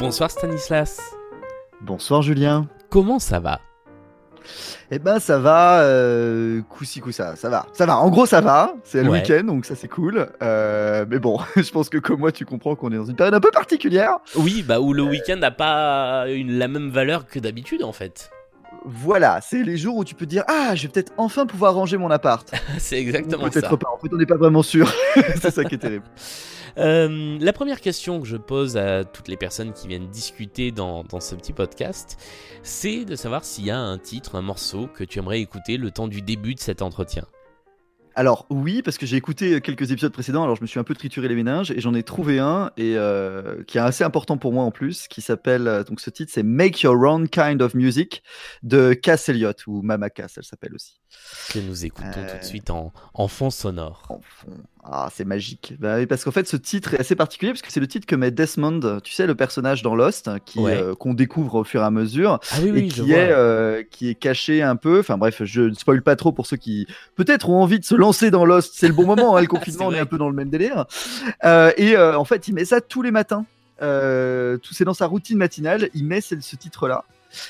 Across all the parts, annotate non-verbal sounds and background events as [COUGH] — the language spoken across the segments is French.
Bonsoir Stanislas. Bonsoir Julien. Comment ça va? Eh ben ça va, euh, coup-ci coup-ça, ça va. Ça va, en gros ça va, c'est le Ouais. week-end donc ça c'est cool. Euh, mais bon, [LAUGHS] je pense que comme moi tu comprends qu'on est dans une période un peu particulière. Oui, bah où le week-end n'a pas une- la même valeur que d'habitude en fait. Voilà, c'est les jours où tu peux te dire Ah, je vais peut-être enfin pouvoir ranger mon appart. [LAUGHS] C'est exactement ça. Peut-être pas, en fait on n'est pas vraiment sûr. [LAUGHS] c'est ça qui est terrible. Euh, la première question que je pose à toutes les personnes qui viennent discuter dans, ce petit podcast, c'est de savoir s'il y a un titre, un morceau que tu aimerais écouter le temps du début de cet entretien. Alors oui, parce que j'ai écouté quelques épisodes précédents, alors je me suis un peu trituré les méninges et j'en ai trouvé un et euh, qui est assez important pour moi en plus, qui s'appelle euh, donc ce titre c'est Make Your Own Kind of Music de Cass Elliot ou Mama Cass, elle s'appelle aussi. Que nous écoutons Euh. tout de suite en, en fond sonore. En fond. Ah, c'est magique. Bah parce qu'en fait, ce titre est assez particulier parce que c'est le titre que met Desmond, tu sais, le personnage dans Lost, qui Ouais. euh, qu'on découvre au fur et à mesure, Ah oui, et oui, je qui est euh, qui est caché un peu. Enfin bref, je ne spoil pas trop pour ceux qui peut-être ont envie de se lancer dans Lost. C'est le bon moment. Hein, le [LAUGHS] confinement, on est un peu dans le même délire. Euh, et euh, en fait, il met ça tous les matins. Euh, tout c'est dans sa routine matinale. Il met ce, ce titre-là.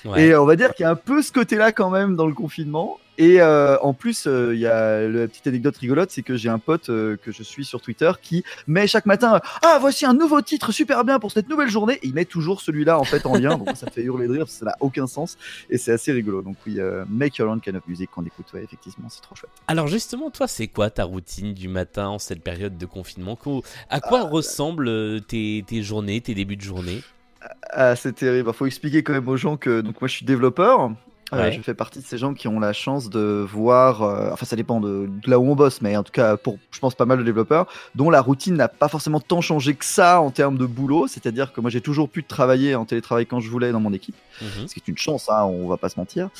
Ouais. Et on va dire qu'il y a un peu ce côté-là quand même dans le confinement. Et euh, en plus, euh, il y a la petite anecdote rigolote, c'est que j'ai un pote euh, que je suis sur Twitter qui met chaque matin Ah, voici un nouveau titre super bien pour cette nouvelle journée. Et il met toujours celui-là en fait en lien. donc ça fait hurler de rire ça n'a aucun sens. Et c'est assez rigolo. Donc oui, Make Your Own Kind of Music qu'on écoute, ouais, effectivement, c'est trop chouette. Alors justement, toi, c'est quoi ta routine du matin en cette période de confinement? À quoi ressemblent tes, tes journées, tes débuts de journée? Ah, c'est terrible. Il faut expliquer quand même aux gens que donc moi je suis développeur. Euh, je fais partie de ces gens qui ont la chance de voir, euh, enfin ça dépend de, de là où on bosse, mais en tout cas pour, je pense, pas mal de développeurs, dont la routine n'a pas forcément tant changé que ça en termes de boulot. C'est-à-dire que moi j'ai toujours pu travailler en télétravail quand je voulais dans mon équipe, Mhm. ce qui est une chance, hein, on va pas se mentir.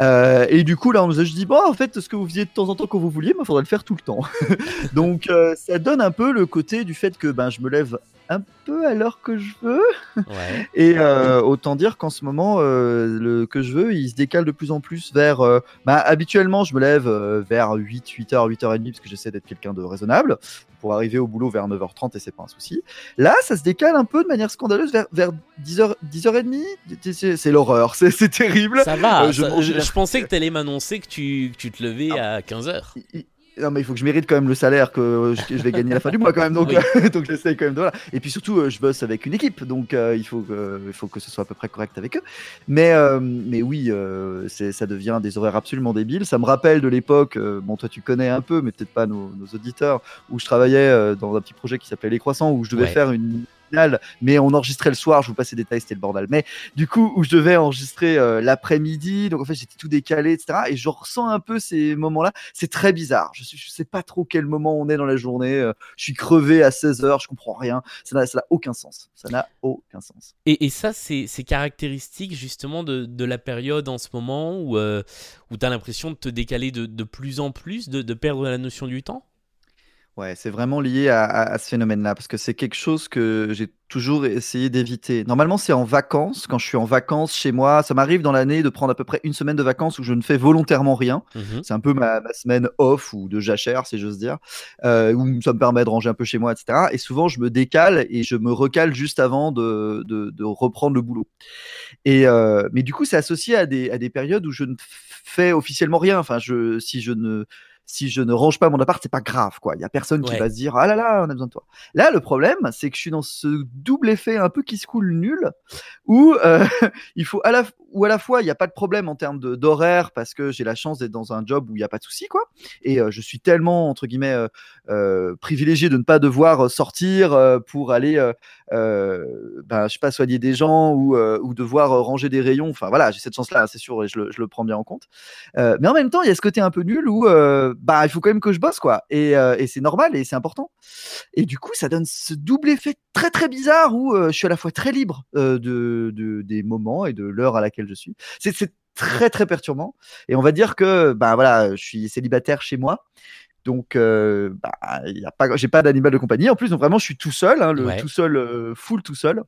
Euh, et du coup là on nous a juste dit bon en fait ce que vous faisiez de temps en temps quand vous vouliez, il faudrait le faire tout le temps. [LAUGHS] Donc ça donne un peu le côté du fait que ben je me lève un peu à l'heure que je veux. Ouais. [LAUGHS] Et euh, autant dire qu'en ce moment, euh, le que je veux, il se décale de plus en plus vers. euh, bah, habituellement, je me lève euh, vers 8, 8h, 8h30 parce que j'essaie d'être quelqu'un de raisonnable pour arriver au boulot vers 9h30 et c'est pas un souci. Là, ça se décale un peu de manière scandaleuse vers, vers 10h, 10h30. C'est- C'est l'horreur, [LAUGHS] c'est terrible. Ça va, Euh, je ça- je, je pensais que tu allais m'annoncer que tu, que tu te levais Ah. à 15h. Il- il- Non mais il faut que je mérite quand même le salaire que je, vais gagner à la fin du mois quand même donc Oui. [LAUGHS] donc j'essaie quand même de voilà et puis surtout euh, je bosse avec une équipe donc euh, il faut que il faut que ce soit à peu près correct avec eux mais euh, mais oui euh, ça devient des horaires absolument débiles ça me rappelle de l'époque bon toi tu connais un peu mais peut-être pas nos, nos auditeurs où je travaillais dans un petit projet qui s'appelait les croissants où je devais Ouais. faire une mais on enregistrait le soir je vous passe les détails c'était le bordel mais du coup où je devais enregistrer euh, l'après-midi donc en fait j'étais tout décalé etc et je ressens un peu ces moments là c'est très bizarre. Je, je sais pas trop quel moment on est dans la journée. euh, Je suis crevé à 16h, je comprends rien. Ça n'a aucun sens. Ça n'a aucun sens. Et, ça, c'est caractéristique justement de, la période en ce moment où, euh, tu as l'impression de te décaler de, plus en plus, de perdre la notion du temps? Ouais, c'est vraiment lié à, à- à ce phénomène-là parce que c'est quelque chose que j'ai toujours essayé d'éviter. Normalement, c'est en vacances. Quand je suis en vacances chez moi, ça m'arrive dans l'année de prendre à peu près une semaine de vacances où je ne fais volontairement rien. Mhm. C'est un peu ma, ma semaine off ou de jachère, si j'ose dire, euh, où ça me permet de ranger un peu chez moi, etc. Et souvent, je me décale et je me recale juste avant de, de, de reprendre le boulot. Et euh, mais du coup, c'est associé à des, à des périodes où je ne fais officiellement rien. Enfin, je, si je ne si je ne range pas mon appart, c'est pas grave, quoi. Il y a personne qui Ouais. va se dire ah là là, on a besoin de toi. Là, le problème, c'est que je suis dans ce double effet un peu qui se coule nul, où euh, [LAUGHS] il faut à la ou à la fois il n'y a pas de problème en termes d'horaire parce que j'ai la chance d'être dans un job où il n'y a pas de souci, quoi. Et euh, je suis tellement entre guillemets euh, privilégié de ne pas devoir sortir pour aller, ben, je sais pas, soigner des gens ou, ou devoir ranger des rayons. Enfin voilà, j'ai cette chance-là, hein, c'est sûr, et je le, je le prends bien en compte. Mais en même temps, il y a ce côté un peu nul où euh, bah il faut quand même que je bosse quoi, et, euh, et c'est normal et c'est important. Et du coup, ça donne ce double effet très très bizarre où euh, je suis à la fois très libre euh, de, de- des moments et de l'heure à laquelle je suis. C'est très très perturbant. Et on va dire que bah voilà, je suis célibataire chez moi. Donc, euh, bah, il y a pas, j'ai pas d'animal de compagnie. En plus, donc vraiment, je suis tout seul, hein, le Ouais. tout seul, euh, full tout seul.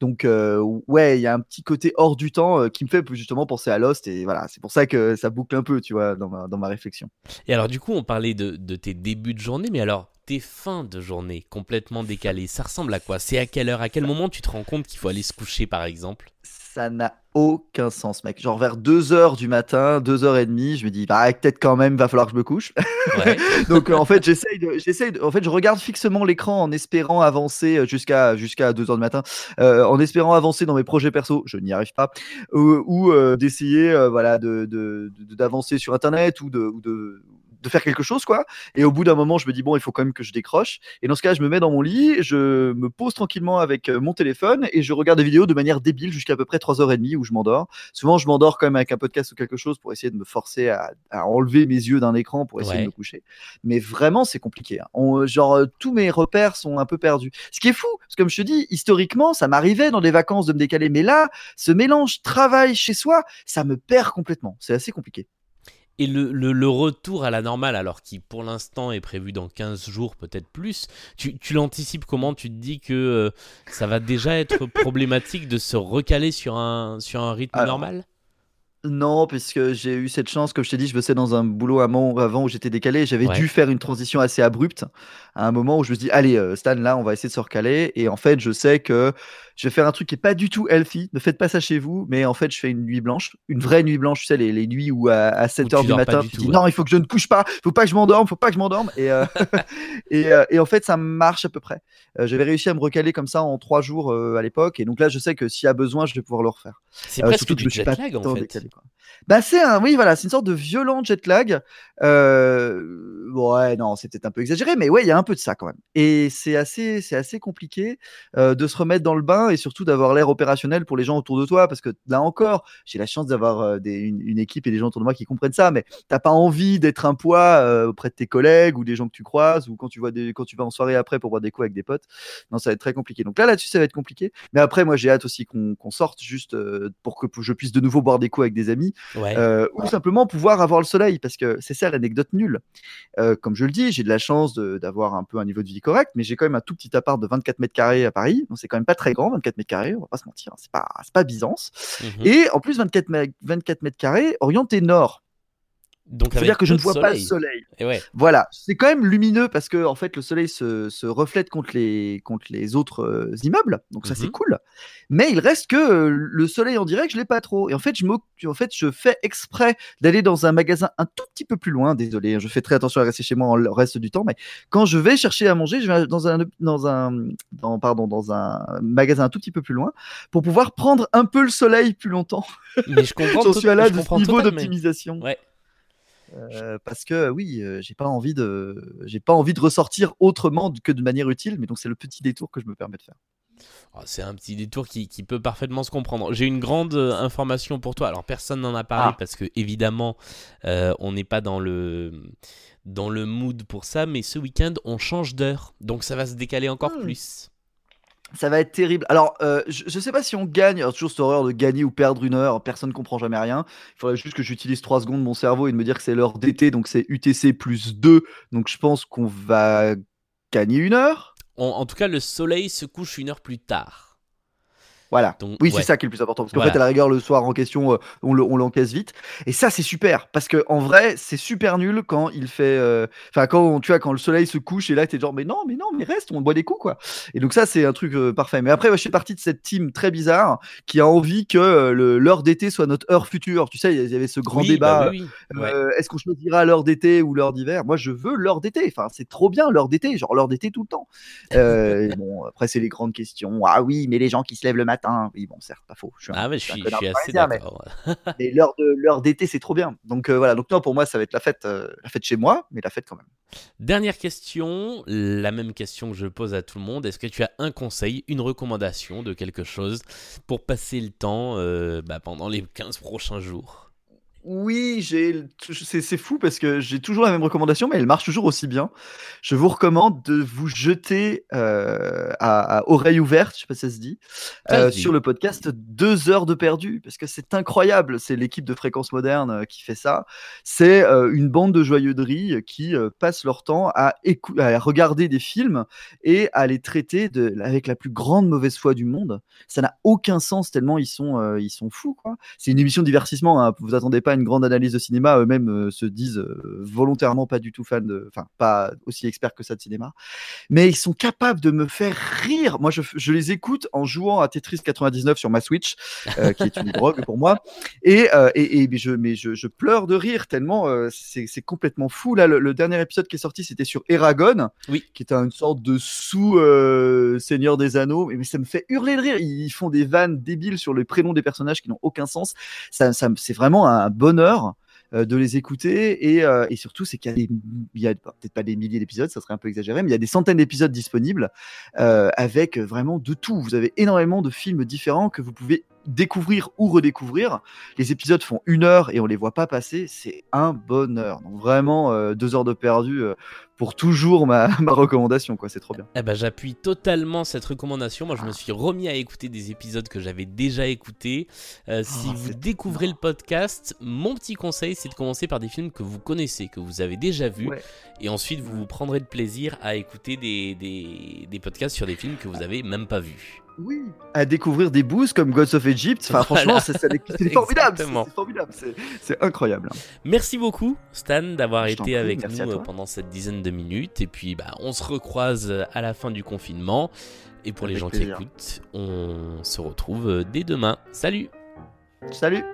Donc, euh, ouais, il y a un petit côté hors du temps euh, qui me fait justement penser à Lost. Et voilà, c'est pour ça que ça boucle un peu, tu vois, dans ma, dans ma réflexion. Et alors, du coup, on parlait de, de tes débuts de journée, mais alors, tes fins de journée complètement décalées, ça ressemble à quoi? C'est à quelle heure? À quel moment tu te rends compte qu'il faut aller se coucher, par exemple? Ça n'a aucun sens, mec. Genre vers 2h du matin, 2h30, je me dis, bah, peut-être quand même, va falloir que je me couche. [LAUGHS] Donc, euh, en fait, j'essaye de, j'essaye en fait, je regarde fixement l'écran en espérant avancer euh, jusqu'à, jusqu'à 2h du matin, euh, en espérant avancer dans mes projets perso. Je n'y arrive pas. ou d'essayer, voilà, de, d'avancer sur Internet ou de, ou de, de faire quelque chose, quoi. Et au bout d'un moment, je me dis, bon, il faut quand même que je décroche. Et dans ce cas, je me mets dans mon lit, je me pose tranquillement avec euh, mon téléphone et je regarde des vidéos de manière débile jusqu'à à peu près 3h30 où je m'endors. Souvent, je m'endors quand même avec un podcast ou quelque chose pour essayer de me forcer à, enlever mes yeux d'un écran pour essayer de me coucher. Mais vraiment, c'est compliqué. Hein. genre, euh, tous mes repères sont un peu perdus. Ce qui est fou, parce que comme je te dis, historiquement, ça m'arrivait dans des vacances de me décaler. Mais là, ce mélange travail chez soi, ça me perd complètement. C'est assez compliqué. Et le, le, retour à la normale, alors qui pour l'instant est prévu dans 15 jours, peut-être plus, tu, tu l'anticipes comment? Tu te dis que euh, ça va déjà être [LAUGHS] problématique de se recaler sur un, sur un rythme normal? non, puisque j'ai eu cette chance, comme je t'ai dit, je bossais dans un boulot avant où j'étais décalé. J'avais dû faire une transition assez abrupte à un moment où je me suis dit, allez, euh, Stan, là, on va essayer de se recaler. Et en fait, je sais que je vais faire un truc qui est pas du tout healthy. Ne faites pas ça chez vous, mais en fait, je fais une nuit blanche, une vraie nuit blanche. Tu sais, les, nuits où à, 7 h du matin, tu dis non, il faut que je ne couche pas, il faut pas que je m'endorme, faut pas que je m'endorme. Et, euh, [LAUGHS] [LAUGHS] euh, et, en fait, ça marche à peu près. J'avais réussi à me recaler comme ça en 3 jours à l'époque. Et donc là, je sais que s'il y a besoin, je vais pouvoir le refaire. C'est presque du jet lag en fait. Bah, c'est un, oui, voilà, c'est une sorte de violent jet lag. Euh, ouais, non, c'est peut-être un peu exagéré, mais ouais, il y a un peu de ça quand même. Et c'est assez, c'est assez compliqué euh, de se remettre dans le bain et surtout d'avoir l'air opérationnel pour les gens autour de toi, parce que là encore, j'ai la chance d'avoir euh, une, équipe et des gens autour de moi qui comprennent ça, mais t'as pas envie d'être un poids auprès de tes collègues ou des gens que tu croises ou quand tu vois des, quand tu vas en soirée après pour boire des coups avec des potes. Non, ça va être très compliqué. Donc là, là-dessus, ça va être compliqué. Mais après, moi, j'ai hâte aussi qu'on sorte juste pour que je puisse de nouveau boire des coups avec des amis. Euh, ou simplement pouvoir avoir le soleil, parce que c'est ça l'anecdote nulle. Euh, comme je le dis, j'ai de la chance d'avoir un peu un niveau de vie correct, mais j'ai quand même un tout petit appart de 24 mètres carrés à Paris, donc c'est quand même pas très grand, 24 mètres carrés, on va pas se mentir, hein, c'est pas, pas Byzance. Mmh Et en plus, 24, 24 mètres carrés orienté nord. Donc, c'est-à-dire que je ne vois pas le soleil. Et ouais. Voilà, c'est quand même lumineux parce que en fait le soleil se, se reflète contre les, contre les autres euh, immeubles, donc ça c'est mhm. cool. Mais il reste que euh, le soleil en direct, je l'ai pas trop. Et en fait, je en fait, je fais exprès d'aller dans un magasin un tout petit peu plus loin. Désolé, hein, je fais très attention à rester chez moi le reste du temps, mais quand je vais chercher à manger, je vais dans un, dans un, dans, pardon, dans un magasin un tout petit peu plus loin pour pouvoir prendre un peu le soleil plus longtemps. Mais je comprends. [LAUGHS] J'en suis à là de ce niveau d'optimisation. Ouais. Euh, parce que oui, euh, j'ai pas envie de, j'ai pas envie de ressortir autrement que de manière utile, mais donc c'est le petit détour que je me permets de faire. Oh, c'est un petit détour qui, peut parfaitement se comprendre. J'ai une grande euh, information pour toi. Alors personne n'en a parlé ah. parce que évidemment on n'est pas dans le dans le mood pour ça, mais ce week-end on change d'heure, donc ça va se décaler encore mmh. plus. Ça va être terrible. Alors, euh, je, ne sais pas si on gagne. Alors, toujours cette horreur de gagner ou perdre une heure. Personne ne comprend jamais rien. Il faudrait juste que j'utilise 3 secondes de mon cerveau et de me dire que c'est l'heure d'été. Donc, c'est UTC plus 2. Donc, je pense qu'on va gagner une heure. en tout cas, le soleil se couche une heure plus tard. Voilà. oui, c'est ça qui est le plus important. Parce qu'en fait, à la rigueur, le soir en question, euh, on l'encaisse vite. Et ça, c'est super. Parce que en vrai, c'est super nul quand il fait. Euh, enfin, quand tu vois, quand le soleil se couche et là, t'es genre, mais non, mais non, mais reste, on boit des coups, quoi. Et donc, ça, c'est un truc euh, parfait. Mais après, je fais partie de cette team très bizarre qui a envie que l'heure d'été soit notre heure future. Tu sais, il y avait ce grand débat. Bah est-ce qu'on choisira l'heure d'été ou l'heure d'hiver? Moi, je veux l'heure d'été. Enfin, c'est trop bien l'heure d'été, genre l'heure d'été tout le temps. bon, après, c'est les grandes questions. Ah oui, mais les gens qui se lèvent le matin oui, bon, certes, pas faux. Je suis, ah, mais je suis, assez d'accord. [LAUGHS] Mais, l'heure de l'heure d'été, c'est trop bien. Donc euh, voilà. Donc non, pour moi, ça va être la fête, euh, la fête chez moi, mais la fête quand même. Dernière question, la même question que je pose à tout le monde. Est-ce que tu as un conseil, une recommandation de quelque chose pour passer le temps euh, bah, pendant les 15 prochains jours? Oui, j'ai c'est fou parce que j'ai toujours la même recommandation, mais elle marche toujours aussi bien. Je vous recommande de vous jeter euh, à, oreille ouverte, je sais pas si ça se dit, euh, sur le podcast Deux heures de perdu, parce que c'est incroyable. C'est l'équipe de Fréquence Moderne euh, qui fait ça. C'est une bande de joyeux qui passent leur temps à, à regarder des films et à les traiter de, avec la plus grande mauvaise foi du monde. Ça n'a aucun sens tellement ils sont, ils sont fous. C'est une émission de divertissement. Hein. Vous attendez pas pas une grande analyse de cinéma, eux-mêmes euh, se disent euh, volontairement pas du tout fans de, enfin pas aussi experts que ça de cinéma, mais ils sont capables de me faire rire. Moi, je, je les écoute en jouant à Tetris 99 sur ma Switch, euh, qui est une [LAUGHS] drogue pour moi, et, euh, et, et mais je, mais je, je pleure de rire tellement euh, c'est complètement fou. Là, le, le dernier épisode qui est sorti, c'était sur Eragon, Oui. qui est une sorte de sous Seigneur des Anneaux, mais, mais ça me fait hurler de rire. Ils font des vannes débiles sur les prénoms des personnages qui n'ont aucun sens. Ça, c'est vraiment un bonheur euh, de les écouter et, euh, et surtout c'est qu'il y a peut-être pas des milliers d'épisodes, ça serait un peu exagéré, mais il y a des centaines d'épisodes disponibles euh, avec vraiment de tout. Vous avez énormément de films différents que vous pouvez découvrir ou redécouvrir. Les épisodes font une heure et on les voit pas passer, c'est un bonheur. Donc vraiment euh, deux heures de perdu euh, pour toujours ma, [LAUGHS] ma recommandation quoi, c'est trop bien. Eh ben, j'appuie totalement cette recommandation. Moi, je me suis remis à écouter des épisodes que j'avais déjà écoutés. Euh, si Oh, vous découvrez le podcast, mon petit conseil, c'est de commencer par des films que vous connaissez, que vous avez déjà vus, Ouais. et ensuite vous vous prendrez de plaisir à écouter des, des, des podcasts sur des films que vous avez même pas vus. Oui. À découvrir des boosts comme Gods of Egypt. Enfin, Voilà. franchement, c'est, [LAUGHS] formidable. C'est, formidable. Incroyable. Merci beaucoup, Stan, d'avoir été avec merci nous euh, pendant cette dizaine de minutes. Et puis, bah, on se recroise à la fin du confinement. Et pour les gens plaisir. qui écoutent, on se retrouve euh, dès demain. Salut Salut.